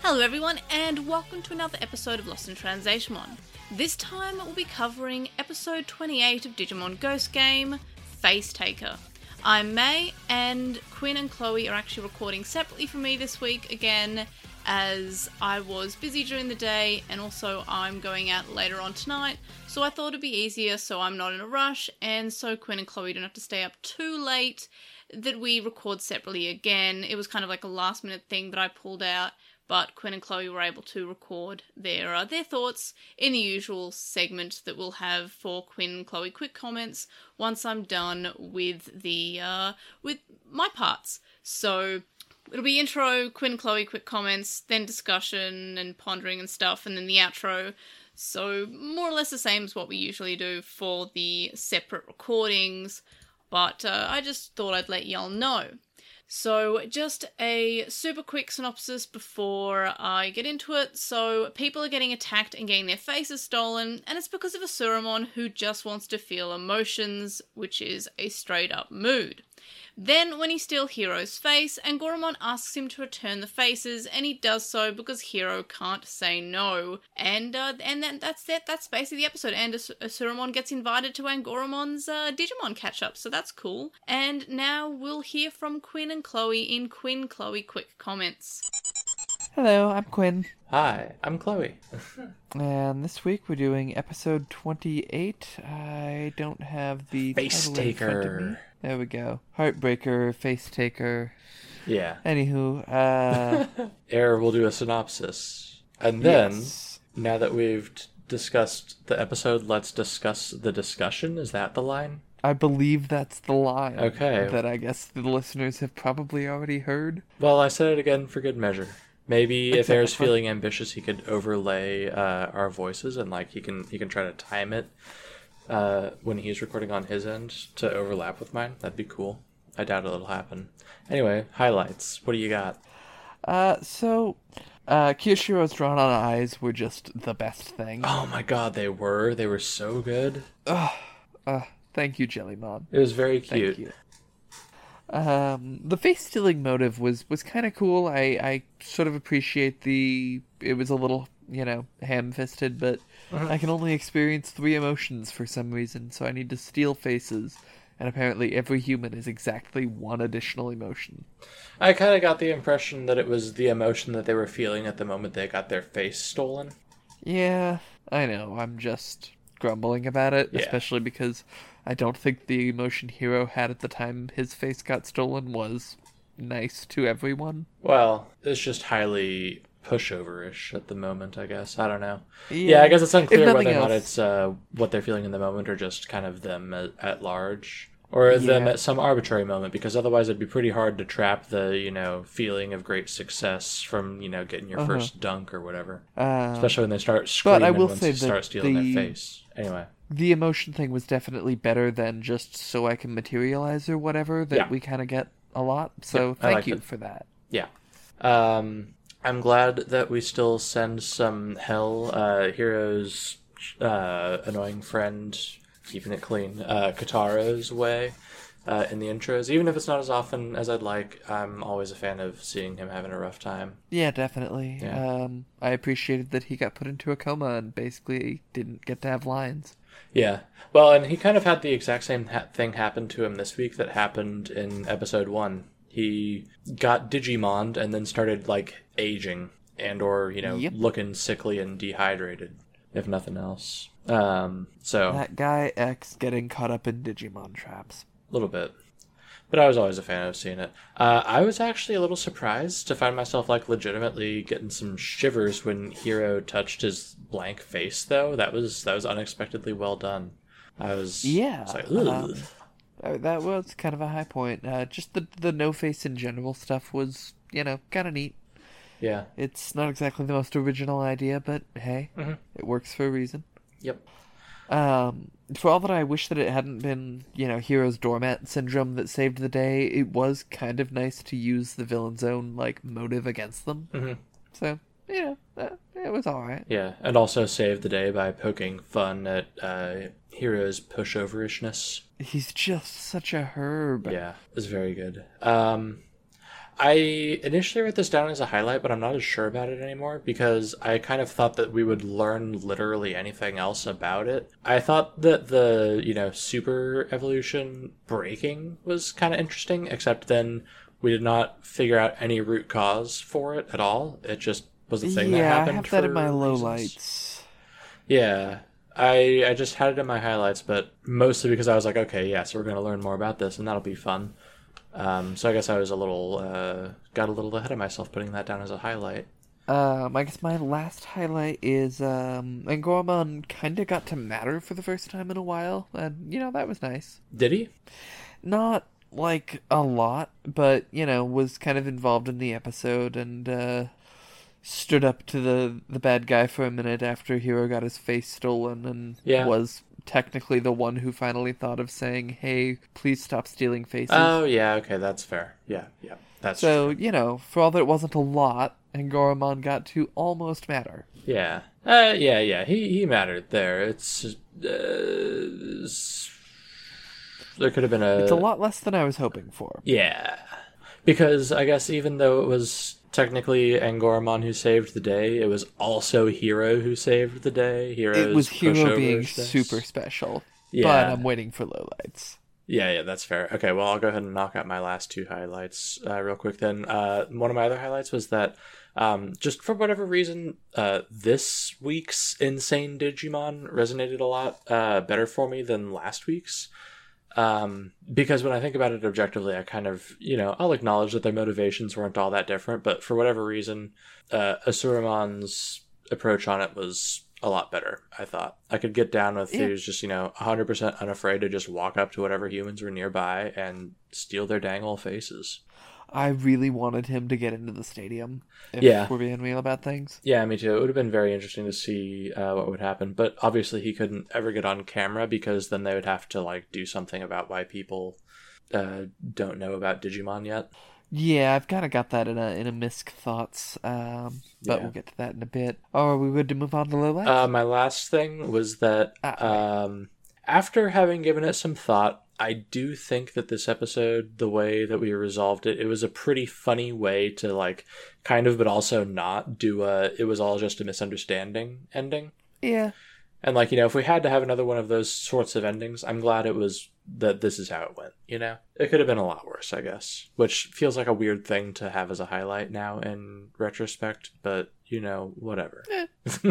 Hello, everyone, and welcome to another episode of Lost in Translationmon. This time we'll be covering episode 28 of Digimon Ghost Game Face Taker. I'm May, and Quinn and Chloe are actually recording separately from me this week again, as I was busy during the day and also I'm going out later on tonight, so I thought it'd be easier so I'm not in a rush, and so Quinn and Chloe don't have to stay up too late that we record separately again. It was kind of like a last minute thing that I pulled out, but Quinn and Chloe were able to record their uh, their thoughts in the usual segment that we'll have for Quinn and Chloe quick comments once I'm done with the uh, with my parts. So it'll be intro, Quinn Chloe quick comments, then discussion and pondering and stuff, and then the outro. So more or less the same as what we usually do for the separate recordings but uh, I just thought I'd let y'all know. So, just a super quick synopsis before I get into it. So, people are getting attacked and getting their faces stolen, and it's because of Asuramon who just wants to feel emotions, which is a straight up mood. Then, when he steals Hero's face, Angoramon asks him to return the faces, and he does so because Hero can't say no. And uh, and then that's it. That's basically the episode. And As- Asuramon gets invited to Angoramon's uh, Digimon catch up, so that's cool. And now we'll hear from Quinn and Chloe in Quinn Chloe quick comments. Hello, I'm Quinn, Hi, I'm Chloe. and this week we're doing episode 28. I don't have the Face title in front of me. Taker. There we go. Heartbreaker, Face Taker. Yeah. Anywho, uh, Air will do a synopsis. And then, yes. now that we've discussed the episode, let's discuss the discussion. Is that the line? I believe that's the line. Okay. That I guess the listeners have probably already heard. Well, I said it again for good measure. Maybe if Air's feeling ambitious, he could overlay uh, our voices and like he can he can try to time it uh, when he's recording on his end to overlap with mine. That'd be cool. I doubt it'll happen. Anyway, highlights. What do you got? Uh, so, uh, Kiyoshiro's drawn on eyes were just the best thing. Oh my god, they were. They were so good. Uh, thank you, Jellymon. It was very Thank cute. you. Um, the face stealing motive was was kind of cool. I I sort of appreciate the. It was a little you know ham fisted, but I can only experience three emotions for some reason, so I need to steal faces. And apparently, every human is exactly one additional emotion. I kind of got the impression that it was the emotion that they were feeling at the moment they got their face stolen. Yeah, I know. I'm just grumbling about it, Yeah. especially because I don't think the emotion Hero had at the time his face got stolen was nice to everyone. Well, it's just highly pushover-ish at the moment, I guess. I don't know. Yeah. Yeah, I guess it's unclear whether or not else- it's uh, what they're feeling in the moment or just kind of them at, at large. Or them at some arbitrary moment, because otherwise it'd be pretty hard to trap the, you know, feeling of great success from, you know, getting your first dunk or whatever. Uh, Especially when they start screaming I will once say start stealing the- their face. Anyway. the emotion thing was definitely better than just so I can materialize or whatever that Yeah. we kind of get a lot. So Yeah, thank liked you it. for that. Yeah. Um, I'm glad that we still send some hell, uh, heroes, uh, annoying friend, keeping it clean, uh, Kataro's way, uh, in the intros. Even if it's not as often as I'd like, I'm always a fan of seeing him having a rough time. Yeah, definitely. Yeah. Um, I appreciated that he got put into a coma and basically didn't get to have lines. Yeah. Well, and he kind of had the exact same ha- thing happen to him this week that happened in episode one. He got Digimon and then started like aging and or you know Yep. looking sickly and dehydrated, if nothing else. Um, so That guy X getting caught up in Digimon traps. a little bit. But I was always a fan of seeing it. Uh, I was actually a little surprised to find myself like legitimately getting some shivers when Hero touched his blank face. Though that was that was unexpectedly well done. I was Yeah, I was like, um. That, that was kind of a high point. Uh, just the the no face in general stuff was you know kind of neat. yeah, It's not exactly the most original idea, but hey, Mhm. it works for a reason. yep. Um, for all that I wish that it hadn't been, you know, Hero's doormat syndrome that saved the day, it was kind of nice to use the villain's own, like, motive against them. hmm So, you know, it was alright. Yeah, and also saved the day by poking fun at uh, Hero's pushoverishness. He's just such a herb. Yeah, it was very good. Um, I initially wrote this down as a highlight, but I'm not as sure about it anymore because I kind of thought that we would learn literally anything else about it. I thought that the, you know, super evolution breaking was kind of interesting, except then we did not figure out any root cause for it at all. It just was a thing that yeah, I happened. have that in my reasons. lowlights. Yeah. I I just had it in my highlights, but mostly because I was like, okay, yeah, so we're gonna learn more about this, and that'll be fun. Um, so I guess I was a little uh, got a little ahead of myself putting that down as a highlight. Um, I guess my last highlight is um, Angoramon kind of got to matter for the first time in a while, and you know that was nice. Did he? Not like a lot, but you know was kind of involved in the episode and uh, stood up to the the bad guy for a minute after Hero got his face stolen and Yeah. was technically the one who finally thought of saying, "Hey, please stop stealing faces." Oh yeah, okay, that's fair. Yeah, yeah, that's so true. you know, for all that it wasn't a lot, Angoramon got to almost matter. Yeah, uh, yeah, yeah. He he mattered there. It's uh, s- there could have been a It's a lot less than I was hoping for. Yeah. Because I guess even though it was technically Angoramon who saved the day, it was also Hero who saved the day. Hero's It was Hero being this. super special. But Yeah. I'm waiting for lowlights. Yeah, yeah, that's fair. Okay, well, I'll go ahead and knock out my last two highlights uh, real quick then. Uh, one of my other highlights was that um, just for whatever reason, uh, this week's Insane Digimon resonated a lot uh, better for me than last week's. Um, because when I think about it objectively, I kind of, you know, I'll acknowledge that their motivations weren't all that different, but for whatever reason, uh, Asuramon's approach on it was a lot better, I thought. I could get down with Yeah. he was just, you know, 100% unafraid to just walk up to whatever humans were nearby and steal their dang old faces. I really wanted him to get into the stadium. If Yeah. we're being real about things. Yeah, me too. It would have been very interesting to see uh, what would happen, but obviously he couldn't ever get on camera because then they would have to like do something about why people uh, don't know about Digimon yet. Yeah, I've kind of got that in a in a misc thoughts, um, but Yeah. we'll get to that in a bit. Oh, are we good to move on to lowlights? Uh, my last thing was that Ah, um, after having given it some thought, I do think that this episode, the way that we resolved it, it was a pretty funny way to like kind of, but also not do a. It was all just a misunderstanding ending. yeah, And like you know, if we had to have another one of those sorts of endings, I'm glad it was that this is how it went. You know, it could have been a lot worse, I guess. Which feels like a weird thing to have as a highlight now in retrospect, but you know, whatever.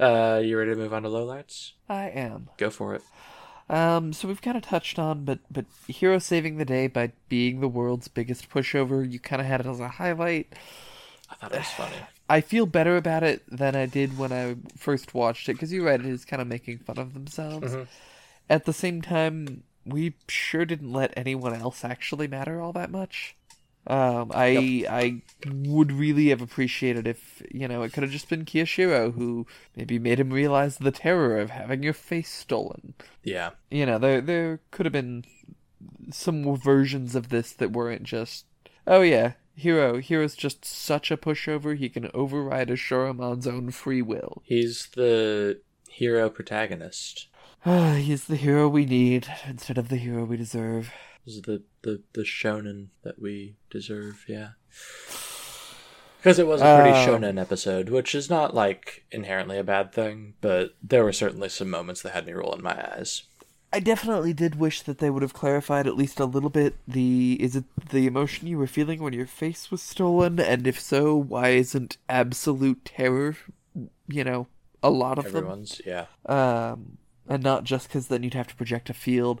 uh, you ready to move on to lowlights? I am. Go for it. Um, so we've kind of touched on, but but Hero saving the day by being the world's biggest pushover. You kind of had it as a highlight. I thought it was funny. I feel better about it than I did when I first watched it because you're right, it is kind of making fun of themselves. Mhm. At the same time, we sure didn't let anyone else actually matter all that much. Um, I I would really have appreciated if you know it could have just been Kiyoshiro who maybe made him realize the terror of having your face stolen. Yeah. You know, there there could have been some more versions of this that weren't just oh yeah, Hero Hero's just such a pushover he can override Ashuramon's own free will. He's the hero protagonist. He's the hero we need instead of the hero we deserve. The, the, the shonen that we deserve, yeah. Because it was a pretty Um, shonen episode, which is not like inherently a bad thing, but there were certainly some moments that had me rolling my eyes. I definitely did wish that they would have clarified at least a little bit the is it the emotion you were feeling when your face was stolen and if so why isn't absolute terror you know a lot of them Everyone's, yeah. um, and not just because then you'd have to project a field.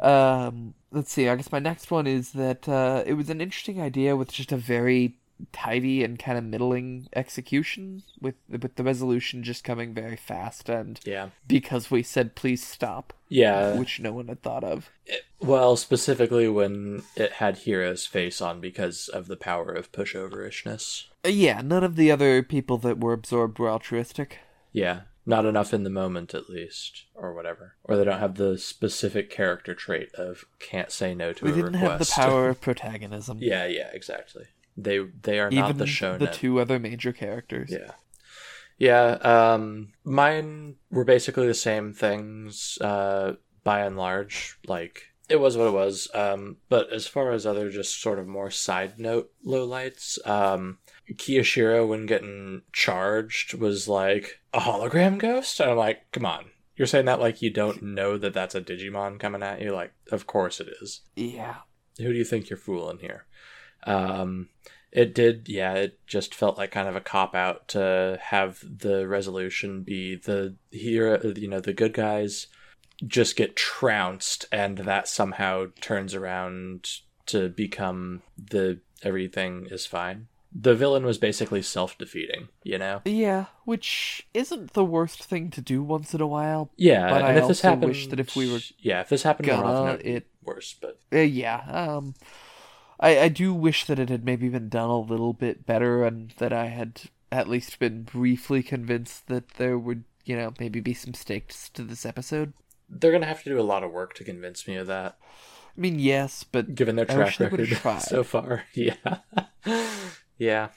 Um, let's see. I guess my next one is that uh, it was an interesting idea with just a very tidy and kind of middling execution, with with the resolution just coming very fast, and Yeah. because we said please stop, Yeah. which no one had thought of. Well, specifically when it had Hero's face on because of the power of pushoverishness. Uh, yeah, none of the other people that were absorbed were altruistic. Yeah. Not enough in the moment, at least, or whatever. Or they don't have the specific character trait of can't say no to We a didn't request. have the power of protagonism. yeah, yeah, exactly. They they are not the show the two other major characters. Yeah. Yeah, um mine were basically the same things uh by and large. Like it was what it was. Um, but as far as other just sort of more side note lowlights, um, Kiyoshiro when getting charged was like a hologram ghost. And I'm like, come on, you're saying that like you don't know that that's a Digimon coming at you? Like, of course it is. Yeah. Who do you think you're fooling here? Um, it did, yeah. It just felt like kind of a cop out to have the resolution be the hero, you know, the good guys just get trounced, and that somehow turns around to become the everything is fine. The villain was basically self defeating, you know. Yeah, which isn't the worst thing to do once in a while. Yeah, But and I if this also happened, wish that if we were yeah, if this happened more gonna, often, it'd be it- worse. But Uh, yeah, um, I I do wish that it had maybe been done a little bit better, and that I had at least been briefly convinced that there would, you know, maybe be some stakes to this episode. they're gonna have to do a lot of work to convince me of that. I mean, yes, but given their track wish they would've record so far. Yeah, yeah.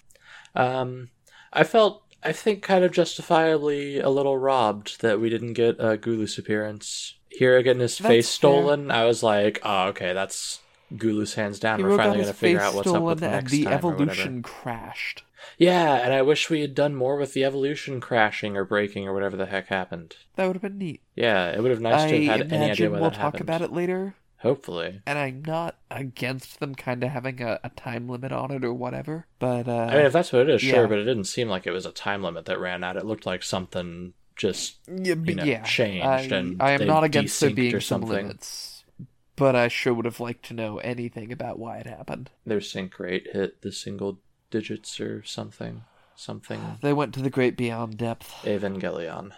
Um, I felt, I think, kind of justifiably a little robbed that we didn't get a Gulu's appearance. Hero getting his That's face fair. stolen. I was like, oh, okay, that's Gulu's hands down. Hero We're finally gonna figure out what's up with the next the evolution crashed. Yeah, and I wish we had done more with the evolution crashing or breaking or whatever the heck happened. That would have been neat. Yeah, it would have nice I to have had any idea why we'll that talk about it later, Hopefully. and I'm not against them kind of having a, a time limit on it or whatever. But uh, I mean, if that's what it is, sure, but it didn't seem like it was a time limit that ran out. It looked like something just yeah, but know, yeah, changed I, and I am not against there being some limits, but I sure would have liked to know anything about why it happened. their sync rate hit the single digits or something. Something. They went to the great beyond depth. Evangelion.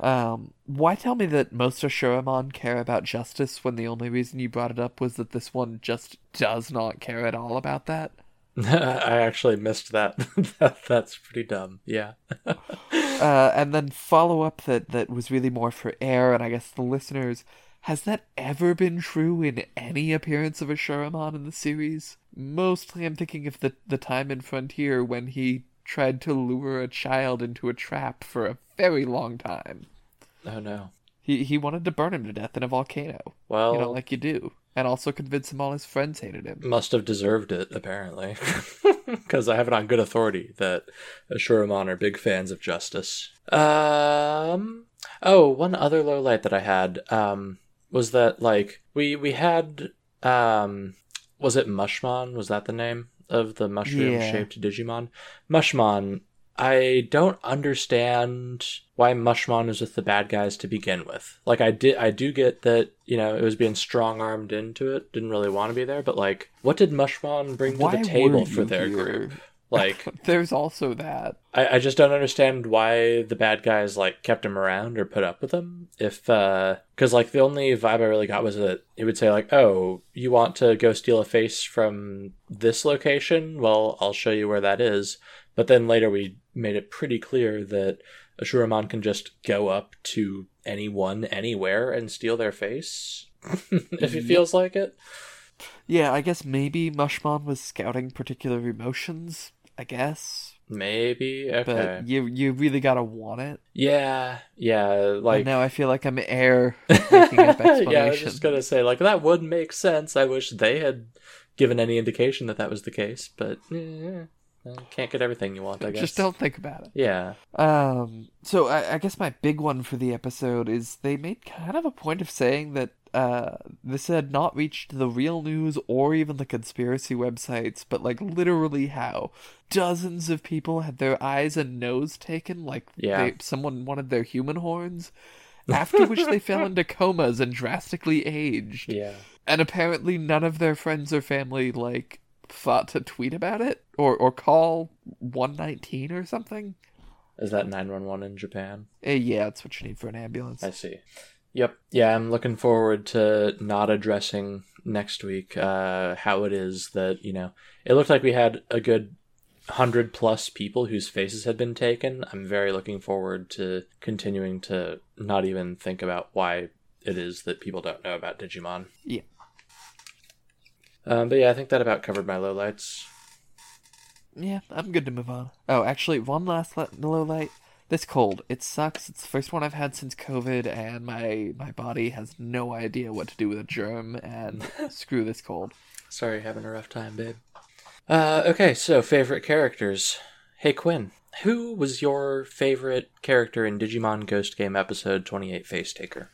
Um, why tell me that most Ashuramon care about justice when the only reason you brought it up was that this one just does not care at all about that? I actually missed that. that. That's pretty dumb. Yeah. Uh, and then follow up that that was really more for air and I guess the listeners. Has that ever been true in any appearance of Ashuramon in the series? Mostly, I'm thinking of the the time in Frontier when he tried to lure a child into a trap for a very long time. Oh no. He he wanted to burn him to death in a volcano. Well, you know, like you do, and also convince him all his friends hated him. must have deserved it apparently, because I have it on good authority that Ashuramon are big fans of justice. Um. Oh, one other low light that I had um was that like we we had um was it Mushmon? Was that the name of the mushroom shaped Digimon? Mushmon. I don't understand why Mushmon is with the bad guys to begin with. Like I did I do get that, you know, it was being strong armed into it, didn't really want to be there, but like what did Mushmon bring to the table for their here? group? Like There's also that. I, I just don't understand why the bad guys like kept him around or put up with him. If uh, because like the only vibe I really got was that he would say like, "Oh, you want to go steal a face from this location? Well, I'll show you where that is." But then later we made it pretty clear that Ashuramon can just go up to anyone anywhere and steal their face if he feels like it. Yeah, I guess maybe Mushmon was scouting particular emotions. I guess, Maybe but you you really gotta want it. Yeah, yeah. Like Like now, I feel like I'm air making up yeah, I was just gonna say like that would make sense. I wish they had given any indication that that was the case, but eh, can't get everything you want. I guess. Just don't think about it. Yeah. Um, so I, I guess my big one for the episode is they made kind of a point of saying that uh, this had not reached the real news or even the conspiracy websites, but like literally how dozens of people had their eyes and nose taken, like Yeah. they, someone wanted their human horns. After which they fell into comas and drastically aged. Yeah. And apparently none of their friends or family like thought to tweet about it or or call 119 or something. Is that nine one one in Japan? Eh, yeah, that's what you need for an ambulance. I see. Yep. Yeah, I'm looking forward to not addressing next week uh, how it is that you know it looked like we had a good hundred plus people whose faces had been taken. I'm very looking forward to continuing to not even think about why it is that people don't know about Digimon. Yeah. Um, but yeah, I think that about covered my lowlights. Yeah, I'm good to move on. Oh, actually, one last le- low light. This cold. It sucks. It's the first one I've had since COVID, and my my body has no idea what to do with a germ. And screw this cold. Sorry, having a rough time, babe. Uh, okay, so favorite characters. Hey Quinn, who was your favorite character in Digimon Ghost Game episode 28 Face Taker?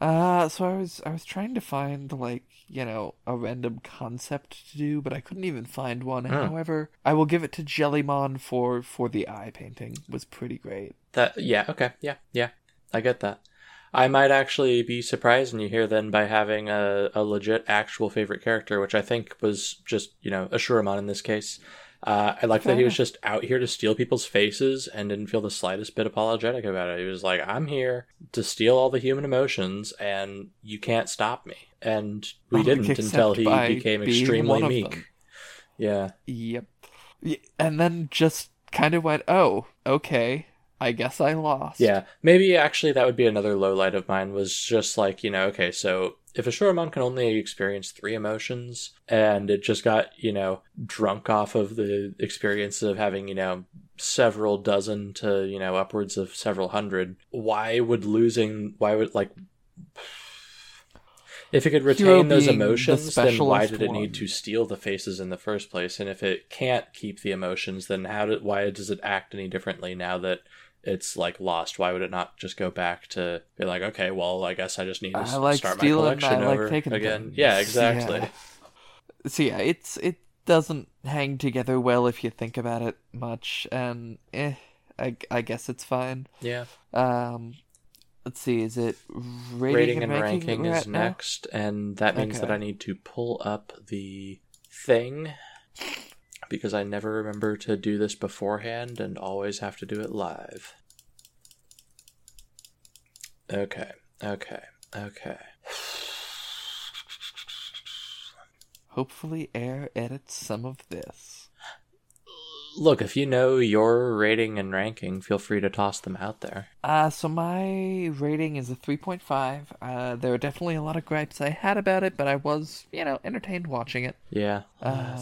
Uh, so I was I was trying to find like you know a random concept to do, but I couldn't even find one. Hmm. However, I will give it to Jellymon for for the eye painting. It was pretty great. That yeah, okay, yeah, yeah. I get that. I might actually be surprised when you hear then by having a, a legit actual favorite character, which I think was just, you know, Ashuramon in this case. Uh, I like that he was just out here to steal people's faces and didn't feel the slightest bit apologetic about it. He was like, I'm here to steal all the human emotions and you can't stop me. And we Oh, didn't until he became extremely meek. Yeah. Yep. And then just kind of went, oh, okay. I guess I lost. Yeah, maybe actually that would be another low light of mine was just like, you know, okay, so if a Shoramon can only experience three emotions and it just got, you know, drunk off of the experience of having, you know, several dozen to, you know, upwards of several hundred, why would losing, why would, like, if it could retain those being the emotions, then why did it one. need to steal the faces in the first place? And if it can't keep the emotions, then how did why does it act any differently now that it's like lost? Why would it not just go back to be like, okay, well, I guess I just need to I like start my collection like over taking again? things. Yeah, exactly. Yeah. So yeah, it's it doesn't hang together well if you think about it much, and eh, I, I guess it's fine. Yeah. Um, let's see, is it rating, Rating and and ranking, ranking is at now? next, and that means that I need to pull up the thing because I never remember to do this beforehand and always have to do it live. Okay, okay, okay. Hopefully, Air edits some of this. Look, if you know your rating and ranking, feel free to toss them out there. Uh, so my rating is a 3.5. Uh, there were definitely a lot of gripes I had about it, but I was, you know, entertained watching it. Yeah. Um.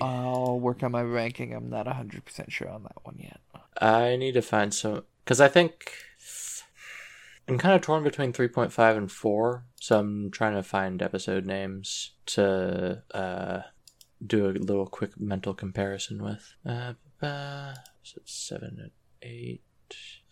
I'll work on my ranking. I'm not 100% sure on that one yet. I need to find some because I think I'm kind of torn between 3.5 and 4, so I'm trying to find episode names to uh, do a little quick mental comparison with. Uh, uh, so 7 and 8.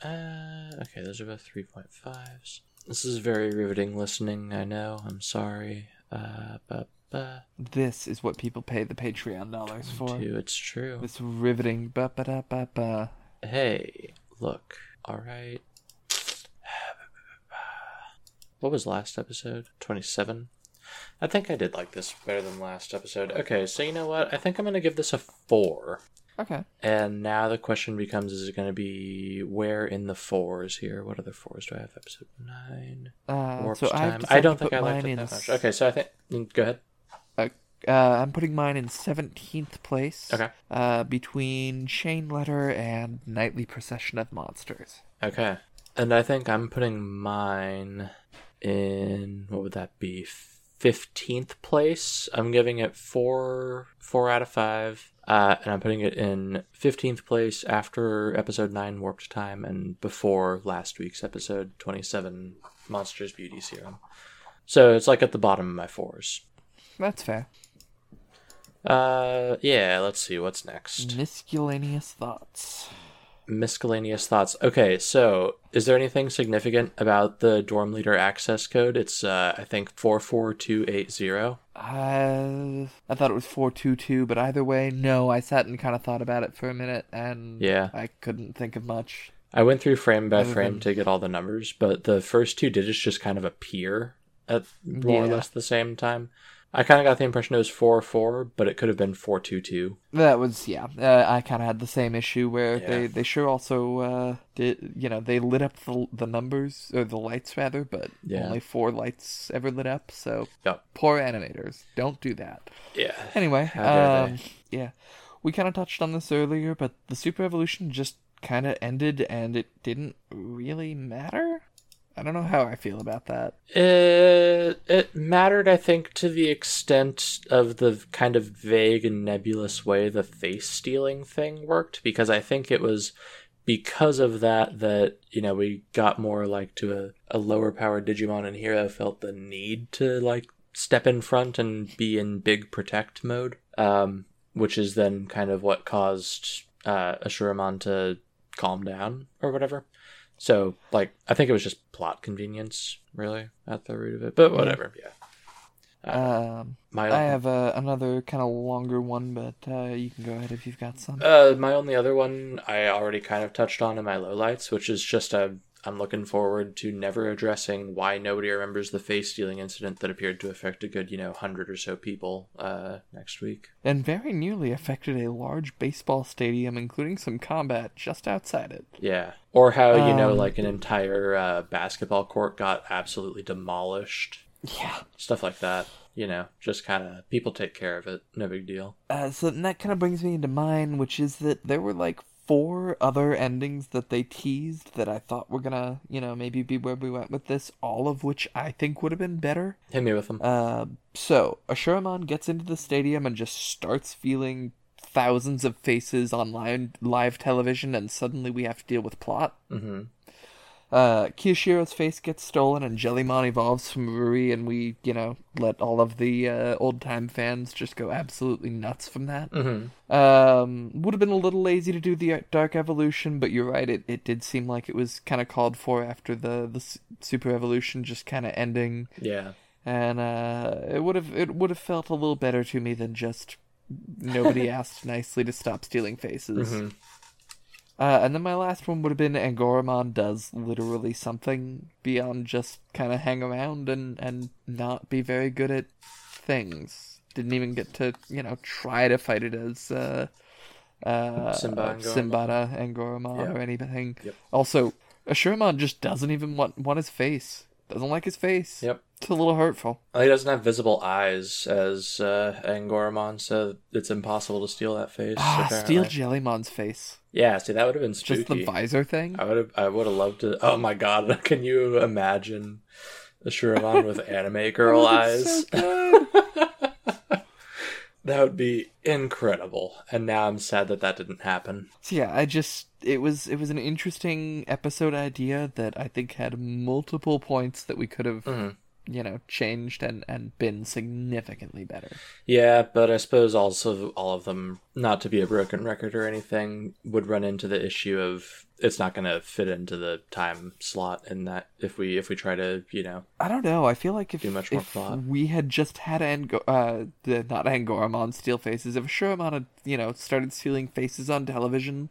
Uh, okay, those are both 3.5s. This is very riveting listening, I know. I'm sorry. Uh, ba, ba, This is what people pay the Patreon dollars for. it's true. It's riveting ba ba da ba ba. Hey, look. All right. What was last episode? 27? I think I did like this better than last episode. Okay, so you know what? I think I'm going to give this a 4. Okay. And now the question becomes is it going to be where in the 4s here? What other 4s do I have? Episode 9? Uh, Warped so Time. decided I don't think I liked it that much. Okay, so I think. mm, Go ahead. Uh, I'm putting mine in 17th place. Okay. Uh, between Chain Letter and Nightly Procession of Monsters. Okay. And I think I'm putting mine in what would that be? Fifteenth place. I'm giving it four four out of five. Uh, and I'm putting it in fifteenth place after episode nine Warped Time and before last week's episode twenty seven Monsters Beauty Serum. So it's like at the bottom of my fours. That's fair. Uh yeah, let's see what's next. Miscellaneous thoughts. Miscellaneous thoughts. Okay, so is there anything significant about the dorm leader access code? It's uh, I think four four two eight zero. Uh, I thought it was 422, but either way, no. I sat and kind of thought about it for a minute, and Yeah. I couldn't think of much. I went through frame by Other frame than- to get all the numbers, but the first two digits just kind of appear at more or less the same time. I kind of got the impression it was four four, but it could have been four two two. That was yeah. Uh, I kind of had the same issue where Yeah. they they sure also uh did you know they lit up the the numbers or the lights rather, but Yeah. only four lights ever lit up. So Yep. poor animators, don't do that. Yeah. Anyway, um, yeah, we kind of touched on this earlier, but the Super Evolution just kind of ended, and it didn't really matter. I don't know how I feel about that. It it mattered, I think, to the extent of the kind of vague and nebulous way the face stealing thing worked, because I think it was because of that that you know we got more like to a, a lower powered digimon and hero felt the need to like step in front and be in big protect mode um which is then kind of what caused uh ashuramon to calm down or whatever so like i think it was just plot convenience really at the root of it but whatever yeah Um, my I have uh, another kind of longer one, but uh, you can go ahead if you've got some. Uh, my only other one I already kind of touched on in my lowlights, which is just a. I'm looking forward to never addressing why nobody remembers the face stealing incident that appeared to affect a good, you know, hundred or so people uh, next week. and very nearly affected a large baseball stadium, including some combat just outside it. Yeah. Or how, you know, Um, like an entire uh, basketball court got absolutely demolished. Yeah. Stuff like that. You know, just kind of people take care of it. No big deal. Uh, so that kind of brings me into mine, which is that there were like four other endings that they teased that I thought were gonna, you know, maybe be where we went with this, all of which I think would have been better. Hit me with them. Uh, so Ashuramon gets into the stadium and just starts feeling thousands of faces on live, live television, and suddenly we have to deal with plot. mm-hmm. Uh, Kiyoshiro's face gets stolen, and Jellymon evolves from Ruli, and we, you know, let all of the uh, old time fans just go absolutely nuts from that. Mm-hmm. Um, would have been a little lazy to do the Dark Evolution, but you're right. It it did seem like it was kind of called for after the the Super Evolution just kind of ending, Yeah. and uh, it would have it would have felt a little better to me than just nobody asked nicely to stop stealing faces. Mhm. Uh, and then my last one would have been Angoramon does literally something beyond just kind of hang around and, and not be very good at things. Didn't even get to, you know, try to fight it as uh, uh, Simba Angoramon. SymbareAngoramon Yeah. or anything. Yep. Also, Ashuramon just doesn't even want, want his face. Doesn't like his face. Yep. It's a little hurtful. He doesn't have visible eyes as uh, Angoramon, said. it's impossible to steal that face. Ah, apparently. steal Jellymon's face. Yeah, see, that would have been Just the visor thing. I would have, I would have loved to. Oh my god, can you imagine Ashuramon with anime girl eyes? So that would be incredible. And now I'm sad that that didn't happen. So yeah, I just it was it was an interesting episode idea that I think had multiple points that we could have Mhm. You know changed and and been significantly better. Yeah, but I suppose also all of them, not to be a broken record or anything, would run into the issue of it's not going to fit into the time slot in that if we if we try to you know I don't know. I feel like if, Do much more if plot. we had just had Ango- uh the not Angoramon steal faces, if Shuramon had you know started stealing faces on television,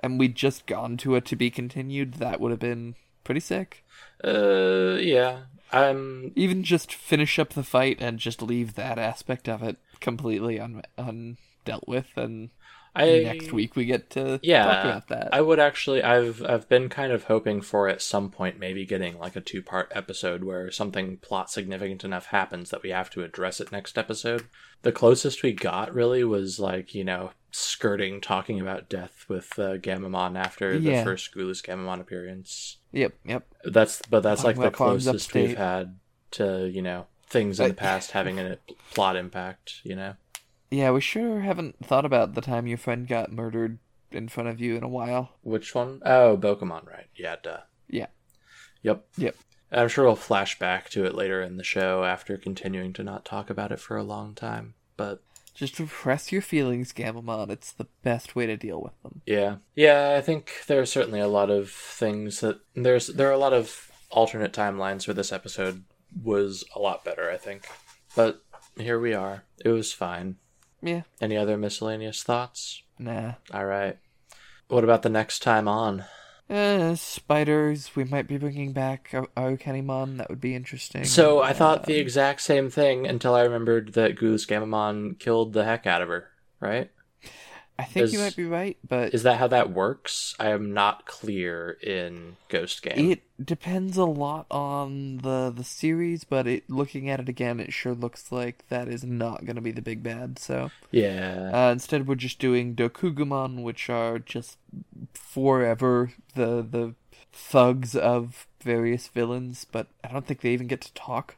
and we'd just gone to a to be continued, that would have been pretty sick. uh yeah i'm Even just finish up the fight and just leave that aspect of it completely un undealt with, and I next week we get to yeah talk about that. i would actually i've i've been kind of hoping for at some point maybe getting like a two part episode where something plot significant enough happens that we have to address it next episode the closest we got really was like you know skirting talking about death with uh, gammamon after the Yeah. first Gulus gammamon appearance Yep, yep. that's but that's Talking like the closest we've had to you know things in the past having a plot impact you know Yeah, we sure haven't thought about the time your friend got murdered in front of you in a while. Which one? Oh, Pokemon, right? Yeah, duh. Yeah. Yep. Yep. I'm sure we'll flash back to it later in the show after continuing to not talk about it for a long time. But Just repress your feelings, Gammamon. It's the best way to deal with them. yeah, yeah, I think there are certainly a lot of things that there's there are a lot of alternate timelines where this episode was a lot better. I think, but here we are. It was fine. Yeah, Any other miscellaneous thoughts? nah. All right. What about the next time on? Uh, spiders. We might be bringing back Arukenimon. That would be interesting. So I thought the exact same thing until I remembered that Goose Gammamon killed the heck out of her, right? I think you might be right, but Is that how that works? I am not clear in Ghost Game. it depends a lot on the the series. But it looking at it again, it sure looks like that is not going to be the big bad. So yeah. Uh, instead, we're just doing Dokugumon, which are just forever the the thugs of various villains. But I don't think they even get to talk.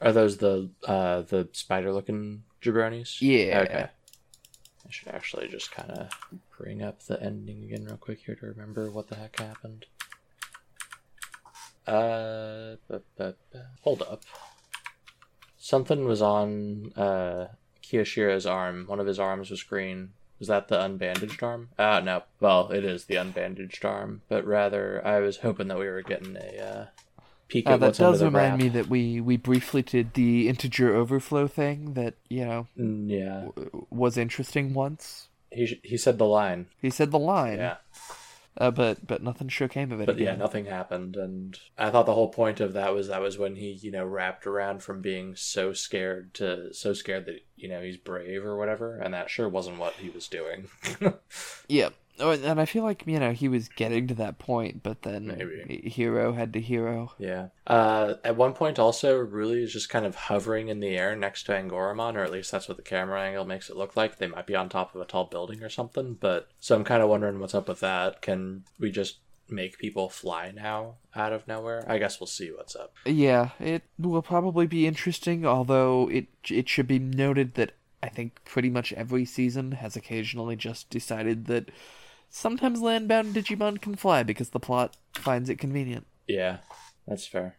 Are those the uh the spider looking jabronis? Yeah. Okay. I should actually just kind of bring up the ending again real quick here to remember what the heck happened. Uh, bu- bu- bu- hold up. Something was on uh Kiyoshiro's arm. One of his arms was green. Was that the unbandaged arm? Ah, no. Well, it is the unbandaged arm, but rather I was hoping that we were getting a uh, peek Uh, at that what's under does the remind me that we we briefly did the integer overflow thing that you know Mm, Yeah, w- was interesting once. he sh- he said the line. He said the line, Yeah. uh, but but nothing sure came of it. But yeah, nothing happened, and I thought the whole point of that was that was when he, you know, wrapped around from being so scared to so scared that you know he's brave or whatever, and that sure wasn't what he was doing. Yeah. Oh, and- I feel like you know he was getting to that point, but then Maybe. hero had to hero. yeah. Uh, at one point, also, Ruli is just kind of hovering in the air next to Angoramon, or at least that's what the camera angle makes it look like. They might be on top of a tall building or something, but so I'm kind of wondering what's up with that. Can we just make people fly now out of nowhere? I guess we'll see what's up. Yeah, it will probably be interesting. Although it it should be noted that I think pretty much every season has occasionally just decided that sometimes landbound Digimon can fly because the plot finds it convenient. Yeah, that's fair.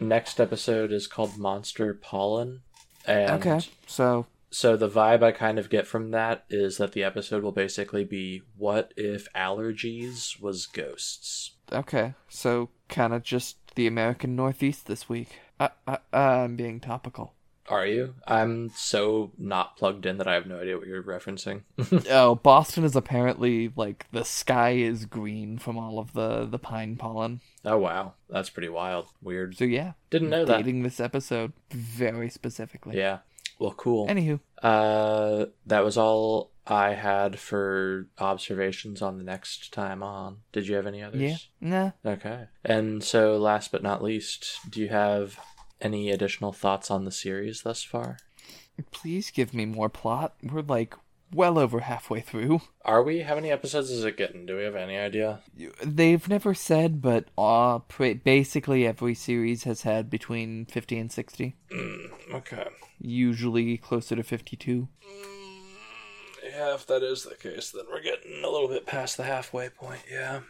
Next episode is called Monster Pollen. And Okay, so so the vibe I kind of get from that is that the episode will basically be what if allergies was ghosts? okay, so kind of just the American Northeast this week. Uh, uh, uh, I'm being topical. Are you? I'm so not plugged in that I have no idea what you're referencing. Oh, Boston is apparently like the sky is green from all of the the pine pollen. oh wow, that's pretty wild. Weird. So yeah, Didn't know that. dating this episode very specifically. Yeah. Well, cool. Anywho, Uh, that was all I had for observations on the next time on. Did you have any others? yeah, nah. Okay. And so, last but not least, do you have any additional thoughts on the series thus far? Please give me more plot. We're like well over halfway through. Are we? How many episodes is it getting? Do we have any idea? They've never said, but uh, basically every series has had between 50 and 60. Okay. Usually closer to 52. Yeah, if that is the case, then we're getting a little bit past the halfway point, yeah.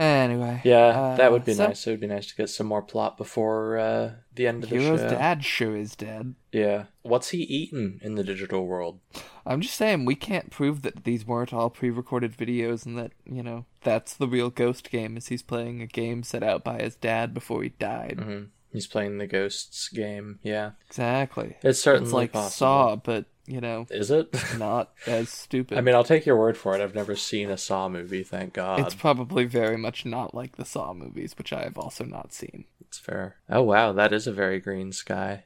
Anyway. Yeah, uh, that would be so nice. It would be nice to get some more plot before uh, the end of the Hero's show. dad sure is dead. Yeah. What's he eating in the digital world? I'm just saying, we can't prove that these weren't all pre recorded videos and that, you know, that's the real ghost game, is he's playing a game set out by his dad before he died. hmm He's playing the ghosts game. Yeah. Exactly. It's certainly It's like possible. Saw, but, you know, Is it? not as stupid. I mean, I'll take your word for it. I've never seen a Saw movie, thank God. It's probably very much not like the Saw movies, which I have also not seen. It's fair. Oh wow, that is a very green sky.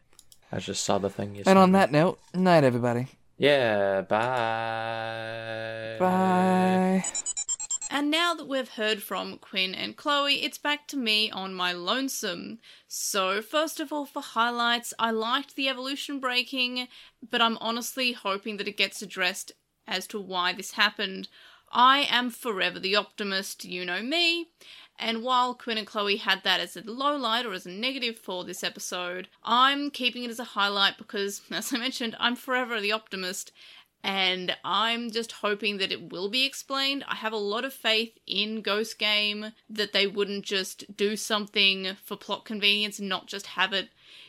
I just saw the thing you And on me. that note, night everybody. Yeah, bye. Bye. And now that we've heard from Quinn and Chloe, it's back to me on my lonesome. So, first of all, for highlights, I liked the evolution breaking, but I'm honestly hoping that it gets addressed as to why this happened. I am forever the optimist, you know me. And while Quinn and Chloe had that as a low light or as a negative for this episode, I'm keeping it as a highlight because, as I mentioned, I'm forever the optimist and I'm just hoping that it will be explained. I have a lot of faith in Ghost Game that they wouldn't just do something for plot convenience and not just have it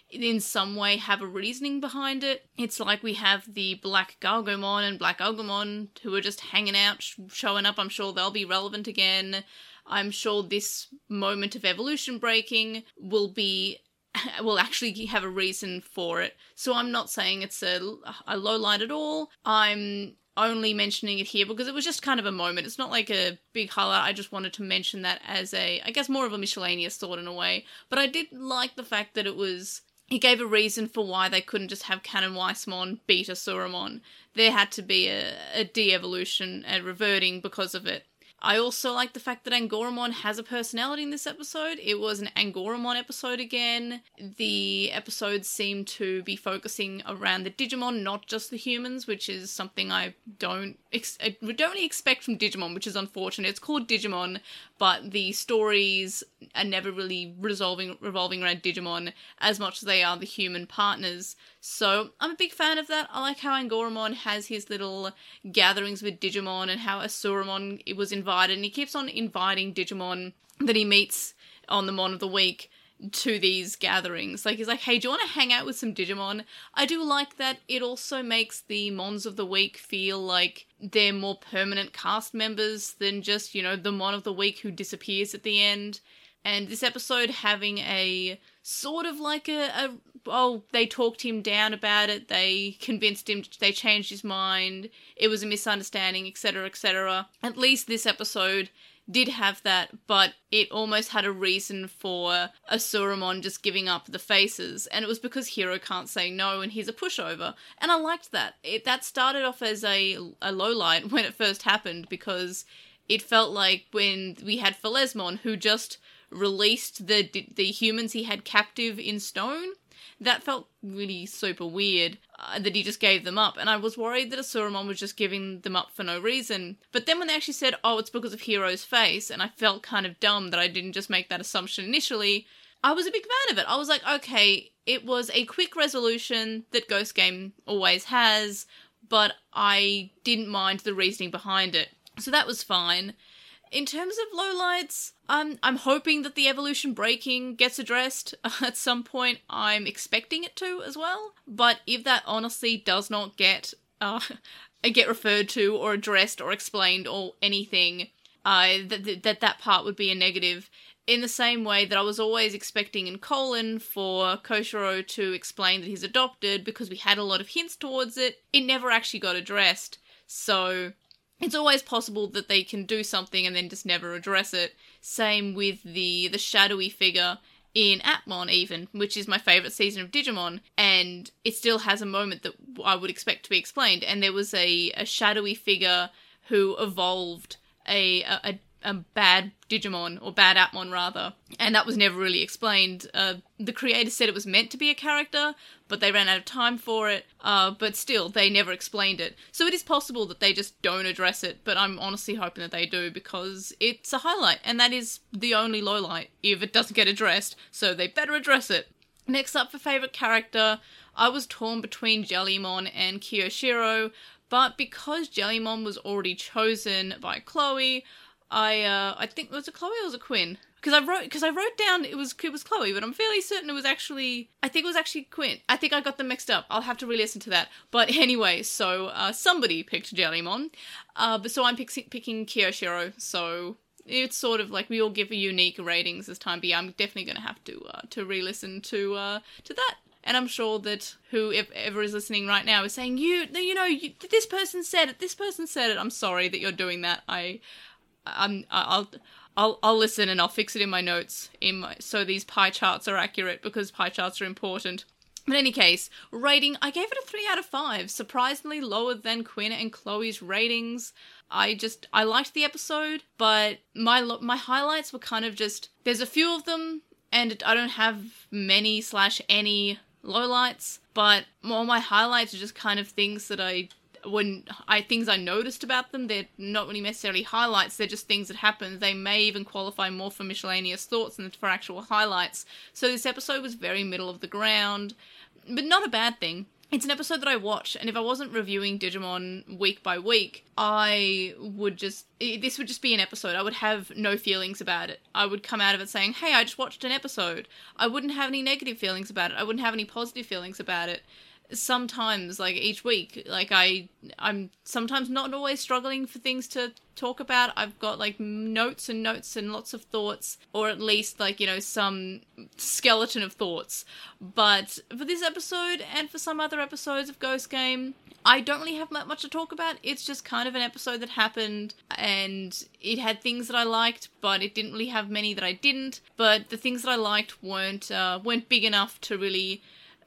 in some way have a reasoning behind it. It's like we have the Black Gargomon and Black Agumon who are just hanging out, sh- showing up. I'm sure they'll be relevant again. I'm sure this moment of evolution breaking will be will actually have a reason for it. So I'm not saying it's a, a low light at all. I'm only mentioning it here because it was just kind of a moment. It's not like a big highlight. I just wanted to mention that as a, I guess, more of a miscellaneous thought in a way. But I did like the fact that it was. He gave a reason for why they couldn't just have Canoweissmon beat Asuramon. There had to be a, a de-evolution, a reverting because of it. I also like the fact that Angoramon has a personality in this episode. It was an Angoramon episode again. The episodes seem to be focusing around the Digimon, not just the humans, which is something I don't ex- would only expect from Digimon, which is unfortunate. It's called Digimon, but the stories are never really resolving revolving around Digimon as much as they are the human partners. So I'm a big fan of that. I like how Angoramon has his little gatherings with Digimon and how Asuramon was invited, and he keeps on inviting Digimon that he meets on the Mon of the Week to these gatherings. Like he's like, hey, do you want to hang out with some Digimon? I do like that. It also makes the Mons of the Week feel like they're more permanent cast members than just, you know, the Mon of the Week who disappears at the end. And this episode having a sort of like a, a oh, they talked him down about it, they convinced him, they changed his mind, it was a misunderstanding, etc., etc. At least this episode did have that, but it almost had a reason for Asuramon just giving up the faces, and it was because Hiro can't say no and he's a pushover. And I liked that. It, that started off as a, a low light when it first happened because it felt like when we had Phelesmon who just released the the humans he had captive in stone that felt really super weird uh, that he just gave them up. And I was worried that Asuramon was just giving them up for no reason. But then when they actually said, oh, it's because of Hiro's face, and I felt kind of dumb that I didn't just make that assumption initially, I was a big fan of it. I was like, okay, it was a quick resolution that Ghost Game always has, but I didn't mind the reasoning behind it. So that was fine. In terms of lowlights, I'm I'm hoping that the evolution breaking gets addressed at some point. I'm expecting it to as well. But if that honestly does not get uh, get referred to or addressed or explained or anything, uh, that that that part would be a negative. In the same way that I was always expecting in Colon for Koshiro to explain that he's adopted because we had a lot of hints towards it, it never actually got addressed. So it's always possible that they can do something and then just never address it. Same with the the shadowy figure in Appmon even, which is my favorite season of Digimon, and it still has a moment that I would expect to be explained. And there was a, a shadowy figure who evolved a, a, a bad Digimon or bad Appmon rather, and that was never really explained. Uh, the creator said it was meant to be a character, but they ran out of time for it. Uh, but still, they never explained it. So it is possible that they just don't address it. But I'm honestly hoping that they do because it's a highlight, and that is the only lowlight if it doesn't get addressed. So they better address it. Next up for favorite character, I was torn between Jellymon and Kiyoshiro, but because Jellymon was already chosen by Chloe, I uh, I think it was it Chloe or was it Quinn? Because I wrote because I wrote down it was it was Chloe, but I'm fairly certain it was actually I think it was actually Quinn. I think I got them mixed up. I'll have to re-listen to that. But anyway, so uh, somebody picked Jellymon, uh, but so I'm pick- picking Kiyoshiro. So it's sort of like we all give unique ratings this time. But yeah, I'm definitely gonna have to uh, to re-listen to uh, to that and I'm sure that whoever is listening right now is saying, "You, you know, you, this person said it. This person said it." I'm sorry that you're doing that. I, I'm I'll I'll I'll listen and I'll fix it in my notes in my, so these pie charts are accurate because pie charts are important. In any case, rating I gave it a 3 out of 5, surprisingly lower than Quinn and Chloe's ratings. I just I liked the episode, but my my highlights were kind of just there's a few of them and I don't have many slash any lowlights, but all my highlights are just kind of things that I when I things I noticed about them, they're not really necessarily highlights. They're just things that happen. They may even qualify more for miscellaneous thoughts than for actual highlights. So this episode was very middle of the ground, but not a bad thing. It's an episode that I watch, and if I wasn't reviewing Digimon week by week, I would just. This would just be an episode. I would have no feelings about it. I would come out of it saying, hey, I just watched an episode. I wouldn't have any negative feelings about it. I wouldn't have any positive feelings about it sometimes like each week like i i'm sometimes not always struggling for things to talk about i've got like notes and notes and lots of thoughts or at least like you know some skeleton of thoughts but for this episode and for some other episodes of ghost game I don't really have much to talk about. It's just kind of an episode that happened, and it had things that I liked, but it didn't really have many that I didn't. But the things that I liked weren't uh, weren't big enough to really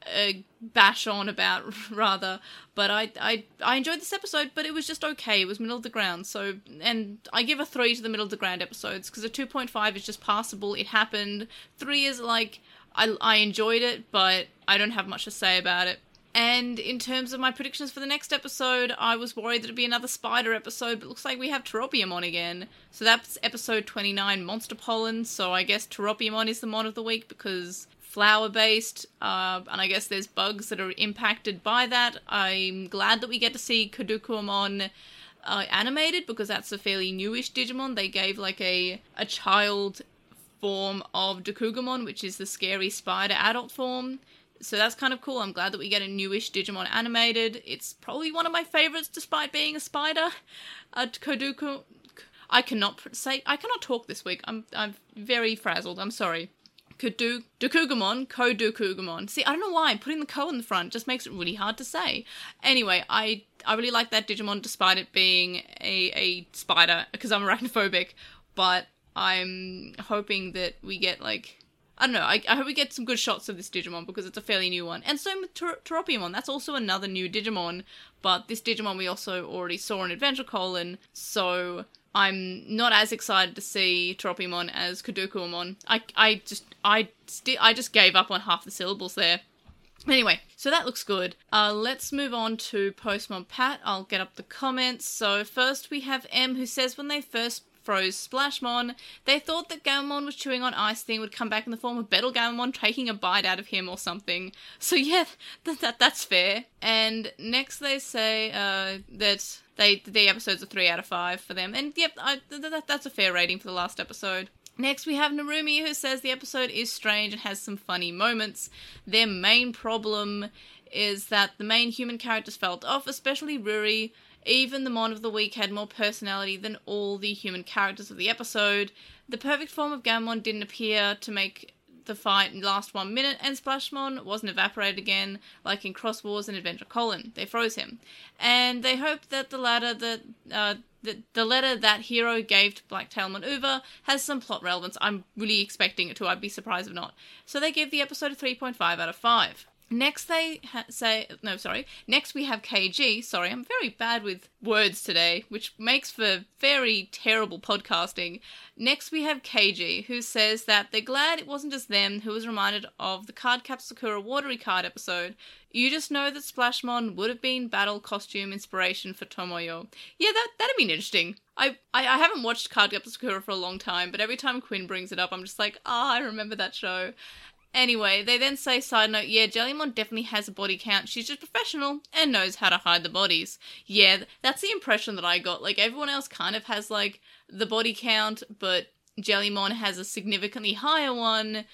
uh, bash on about rather. But I, I i enjoyed this episode but it was just okay. It was middle of the ground. So and i give a three to the middle of the ground episodes because a 2.5 is just passable. It happened. Three is like I, I enjoyed it but i don't have much to say about it. And in terms of my predictions for the next episode, I was worried that it'd be another spider episode, but looks like we have Teropiamon again. So that's episode 29, Monster Pollen. So I guess Teropiamon is the mon of the week because flower based, uh, and I guess there's bugs that are impacted by that. I'm glad that we get to see Kadukuamon uh, animated because that's a fairly newish Digimon. They gave like a a child form of Dokugumon, which is the scary spider adult form. So that's kind of cool. I'm glad that we get a newish Digimon animated. It's probably one of my favorites, despite being a spider. Uh, Koduku. I cannot say. I cannot talk this week. I'm I'm very frazzled. I'm sorry. Kudu Dokugumon, Kodukugamon. See, I don't know why putting the ko in the front just makes it really hard to say. Anyway, I I really like that Digimon despite it being a a spider because I'm arachnophobic, but I'm hoping that we get like I don't know. I, I hope we get some good shots of this Digimon because it's a fairly new one. And with Ter- Teropiamon. That's also another new Digimon, but this Digimon we also already saw in Adventure Colon, so I'm not as excited to see Teropiamon as Kadukuamon. I I just I sti- I just gave up on half the syllables there. Anyway, so that looks good. Uh, let's move on to Postmon Pat. I'll get up the comments. So first we have M who says when they first froze Splashmon, they thought that Gammamon was chewing on ice thing would come back in the form of BetelGammamon taking a bite out of him or something. So yeah, that, that that's fair. And next they say uh, that they the episodes are three out of five for them, and yep, I, th- th- that's a fair rating for the last episode. Next, we have Narumi, who says the episode is strange and has some funny moments. Their main problem is that the main human characters felt off, especially Ruli. Even the Mon of the Week had more personality than all the human characters of the episode. The perfect form of Gammamon didn't appear to make the fight last one minute, and Splashmon wasn't evaporated again, like in Cross Wars and Adventure Colon. They froze him. And they hoped that the ladder that uh, the, the letter that Hiro gave to BlackTailmon Uver has some plot relevance. I'm really expecting it to. I'd be surprised if not. So they gave the episode a 3.5 out of 5. Next, they ha- say, no, sorry. Next, we have KG. Sorry, I'm very bad with words today, which makes for very terrible podcasting. Next, we have KG, who says that they're glad it wasn't just them who was reminded of the Cardcaptor Sakura Watery Card episode. You just know that Splashmon would have been battle costume inspiration for Tomoyo. Yeah, that, that'd been interesting. I, I, I haven't watched Cardcaptor Sakura for a long time, but every time Quinn brings it up, I'm just like, ah, I remember that show. Anyway, they then say, side note, yeah, Jellymon definitely has a body count. She's just professional and knows how to hide the bodies. Yeah, that's the impression that I got. Like, everyone else kind of has, like, the body count, but Jellymon has a significantly higher one,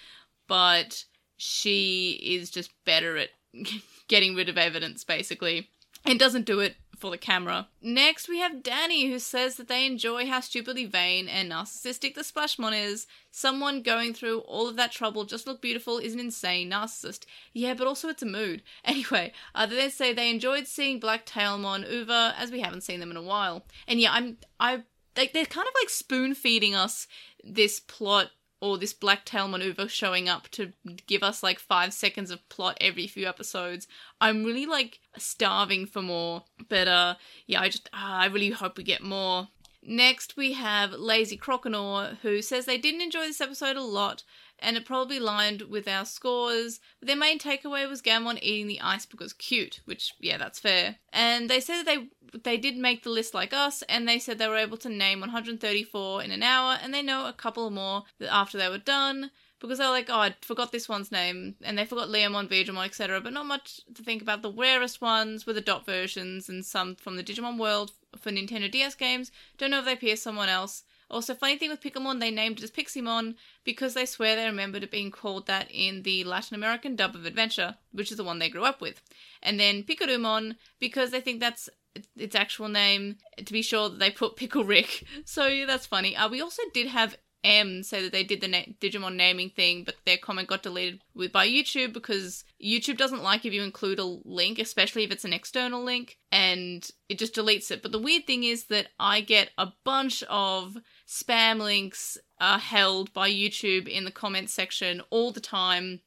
but she is just better at getting rid of evidence, basically, and doesn't do it for the camera. Next, we have Danny, who says that they enjoy how stupidly vain and narcissistic the Splashmon is. Someone going through all of that trouble just look beautiful is an insane narcissist. Yeah, but also it's a mood. Anyway, uh, they then say they enjoyed seeing BlackTailmon Uver as we haven't seen them in a while. And yeah, I'm I they're kind of like spoon feeding us this plot or this BlackTailmon Uver showing up to give us like five seconds of plot every few episodes. I'm really like starving for more. But uh yeah, I just uh, I really hope we get more. Next we have Lazy Croconaw, who says they didn't enjoy this episode a lot, and it probably lined with our scores. But their main takeaway was Gammamon eating the ice because cute, which yeah, that's fair. And they said that they they did make the list like us, and they said they were able to name 134 in an hour, and they know a couple more after they were done because they're like, oh, I forgot this one's name, and they forgot Leomon, Veedramon, etc. But not much to think about. The rarest ones were the dot versions, and some from the Digimon world for Nintendo DS games. Don't know if they appear someone else. Also, funny thing with Pixelmon, they named it as Piximon because they swear they remembered it being called that in the Latin American dub of Adventure, which is the one they grew up with. And then Picorumon because they think that's its actual name. To be sure that they put Pickle Rick. So yeah, that's funny. Uh, we also did have M say that they did the na- Digimon naming thing, but their comment got deleted with by YouTube because YouTube doesn't like if you include a link, especially if it's an external link, and it just deletes it. But the weird thing is that I get a bunch of spam links held by YouTube in the comments section all the time,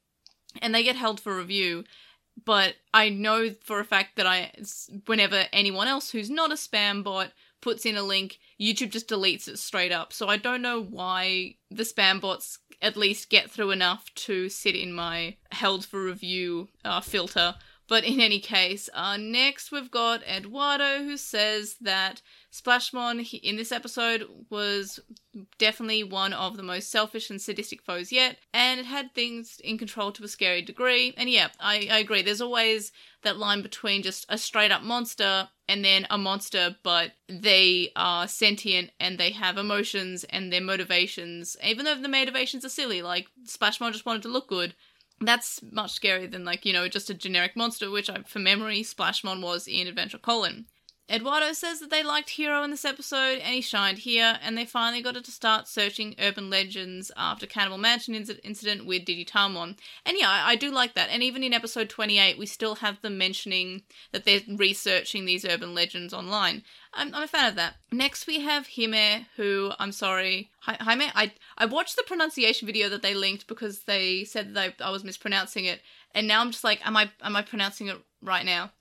and they get held for review. But I know for a fact that I, whenever anyone else who's not a spam bot puts in a link, YouTube just deletes it straight up. So I don't know why the spam bots at least get through enough to sit in my held for review uh, filter. But in any case, uh, next we've got Eduardo who says that Splashmon in this episode was definitely one of the most selfish and sadistic foes yet, and it had things in control to a scary degree. And yeah, I, I agree. There's always that line between just a straight up monster and then a monster, but they are sentient and they have emotions and their motivations, even though the motivations are silly, like Splashmon just wanted to look good. That's much scarier than, like, you know, just a generic monster, which, I, for memory, Splashmon was in Adventure Colon. Eduardo says that they liked Hiro in this episode and he shined here, and they finally got it to start searching urban legends after Cannibal Mansion inc- incident with Digitamon. And yeah, I, I do like that. And even in episode 28, we still have them mentioning that they're researching these urban legends online. I'm, I'm a fan of that. Next, we have Hime, who I'm sorry, Hi- Jaime. I I watched the pronunciation video that they linked because they said that I, I was mispronouncing it, and now I'm just like, am I am I pronouncing it right now?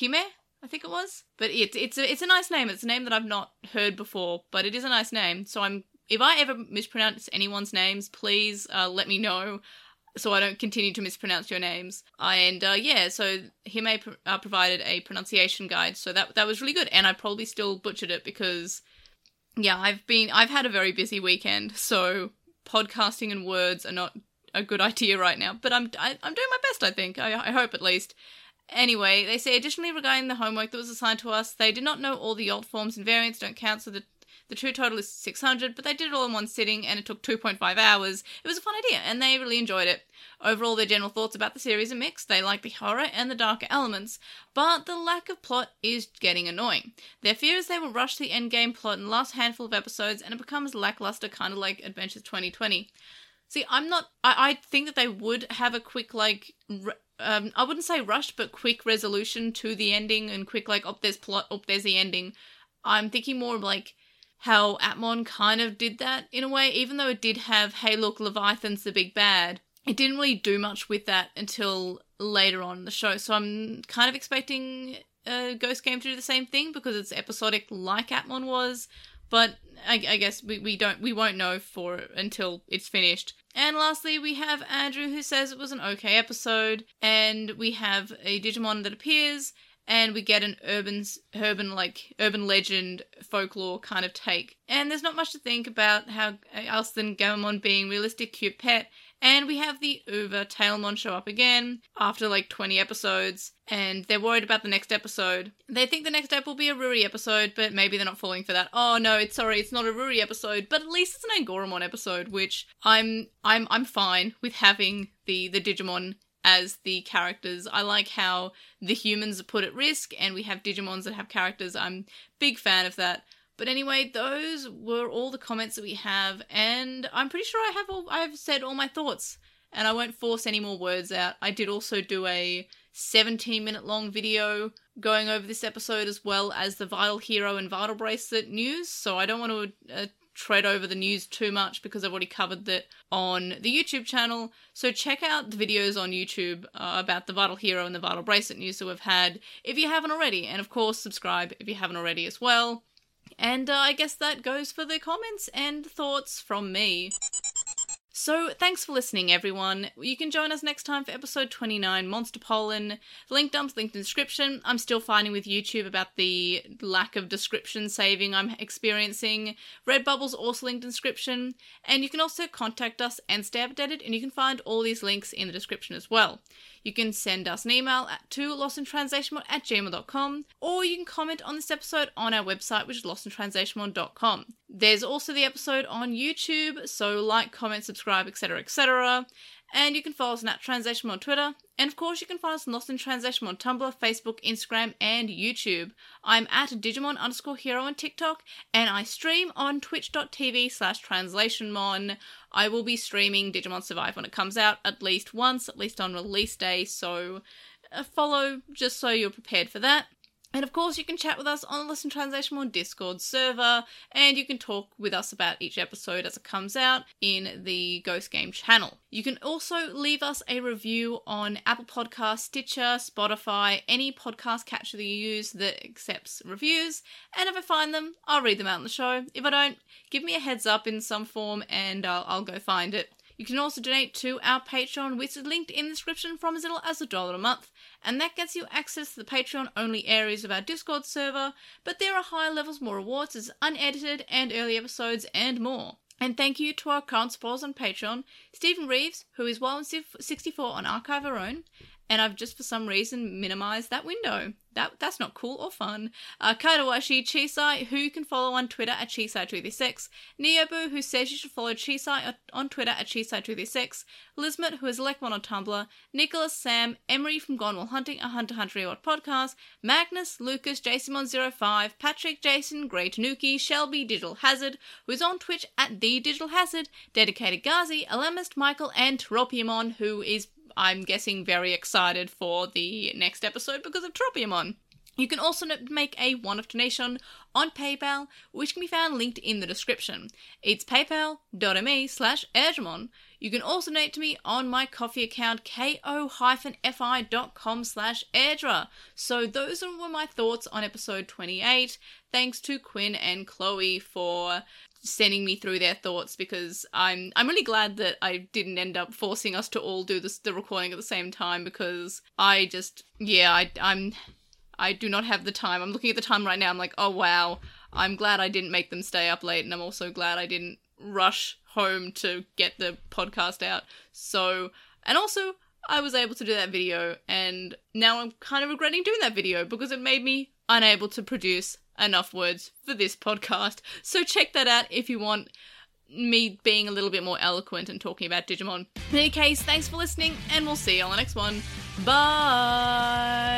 Hime. I think it was. But it's it's a it's a nice name. It's a name that I've not heard before, but it is a nice name. So I'm if I ever mispronounce anyone's names, please uh, let me know so I don't continue to mispronounce your names. And uh, yeah, so Hime uh, provided a pronunciation guide, so that that was really good. And I probably still butchered it because yeah, I've been I've had a very busy weekend, so podcasting and words are not a good idea right now. But I'm I, I'm doing my best. I think I, I hope at least. Anyway, they say additionally regarding the homework that was assigned to us, they did not know all the alt forms and variants don't count, so the the true total is 600, but they did it all in one sitting and it took 2.5 hours. It was a fun idea and they really enjoyed it. Overall, their general thoughts about the series are mixed. They like the horror and the darker elements, but the lack of plot is getting annoying. Their fear is they will rush the endgame plot in the last handful of episodes and it becomes lackluster, kind of like Adventures 2020. See, I'm not. I, I think that they would have a quick, like, r- um, I wouldn't say rushed, but quick resolution to the ending and quick, like, oh, there's plot, oh, there's the ending. I'm thinking more of, like, how Appmon kind of did that in a way, even though it did have, hey, look, Leviathan's the big bad. It didn't really do much with that until later on in the show. So I'm kind of expecting a Ghost Game to do the same thing because it's episodic like Appmon was. But I, I guess we, we don't we won't know for until it's finished. And lastly, we have Andrew who says it was an okay episode, and we have a Digimon that appears, and we get an urban urban like urban legend folklore kind of take. And there's not much to think about how uh, else than Gammamon being realistic cute pet. And we have the Uber Tailmon show up again after like 20 episodes, and they're worried about the next episode. They think the next ep will be a Ruli episode, but maybe they're not falling for that. Oh no, it's sorry, it's not a Ruli episode, but at least it's an Angoramon episode, which I'm I'm I'm fine with having the the Digimon as the characters. I like how the humans are put at risk, and we have Digimons that have characters. I'm big fan of that. But anyway, those were all the comments that we have, and I'm pretty sure I have all I've said all my thoughts, and I won't force any more words out. I did also do a 17 minute long video going over this episode as well as the Vital Hero and Vital Bracelet news, so I don't want to uh, tread over the news too much because I've already covered that on the YouTube channel. So check out the videos on YouTube uh, about the Vital Hero and the Vital Bracelet news that we've had if you haven't already, and of course subscribe if you haven't already as well. And uh, I guess that goes for the comments and thoughts from me. So, thanks for listening, everyone. You can join us next time for episode 29, Monster Pollen. Link dumps linked in description. I'm still fighting with YouTube about the lack of description saving I'm experiencing. Redbubble's also linked in description. And you can also contact us and stay updated, and you can find all these links in the description as well. You can send us an email at to lostintranslationmon at gmail.com or you can comment on this episode on our website, which is lostintranslationmon.com. There's also the episode on YouTube, so like, comment, subscribe, etc., etc. And you can follow us on at Translation on Twitter. And of course, you can find us Lost in Translation on Tumblr, Facebook, Instagram, and YouTube. I'm at Digimon underscore hero on TikTok, and I stream on twitch.tv slash translationmon. I will be streaming Digimon Survive when it comes out at least once, at least on release day, so uh, follow just so you're prepared for that. And of course, you can chat with us on the Listen Translation on Discord server, and you can talk with us about each episode as it comes out in the Ghost Game channel. You can also leave us a review on Apple Podcasts, Stitcher, Spotify, any podcast catcher that you use that accepts reviews. And if I find them, I'll read them out on the show. If I don't, give me a heads up in some form and I'll, I'll go find it. You can also donate to our Patreon, which is linked in the description from as little as a dollar a month. And that gets you access to the Patreon only areas of our Discord server, but there are higher levels, more rewards, as unedited and early episodes, and more. And thank you to our current supporters on Patreon Stephen Reeves, who is Wild64 on Archive Our Own, and I've just for some reason minimized that window. That that's not cool or fun. Uh, Kaidawashi Chisai, who you can follow on Twitter at Chisai236, Neobu, who says you should follow Chisai on Twitter at Chisai236, Lizmet, who is Lekmon on Tumblr, Nicholas, Sam, Emery from Gone While Hunting, a Hunter Hunter Reward podcast, Magnus, Lucas, JasonMon05, Patrick, Jason, Grey Tanuki, Shelby, Digital Hazard, who is on Twitch at The Digital Hazard, Dedicated Gazi, Alemist, Michael, and Tropiumon, who is I'm guessing very excited for the next episode because of Tropiumon. You can also make a one-off donation on PayPal, which can be found linked in the description. It's paypal.me slash Ergemon. You can also donate to me on my Ko-fi account, ko-fi.com slash Airdra. So those were my thoughts on episode 28. Thanks to Quinn and Chloe for sending me through their thoughts because I'm I'm really glad that I didn't end up forcing us to all do this the recording at the same time because I just yeah I I'm I do not have the time. I'm looking at the time right now. I'm like, oh wow. I'm glad I didn't make them stay up late, and I'm also glad I didn't rush home to get the podcast out. So, and also, I was able to do that video, and now I'm kind of regretting doing that video because it made me unable to produce enough words for this podcast. So check that out if you want me being a little bit more eloquent and talking about Digimon. In any case, thanks for listening, and we'll see you on the next one. Bye!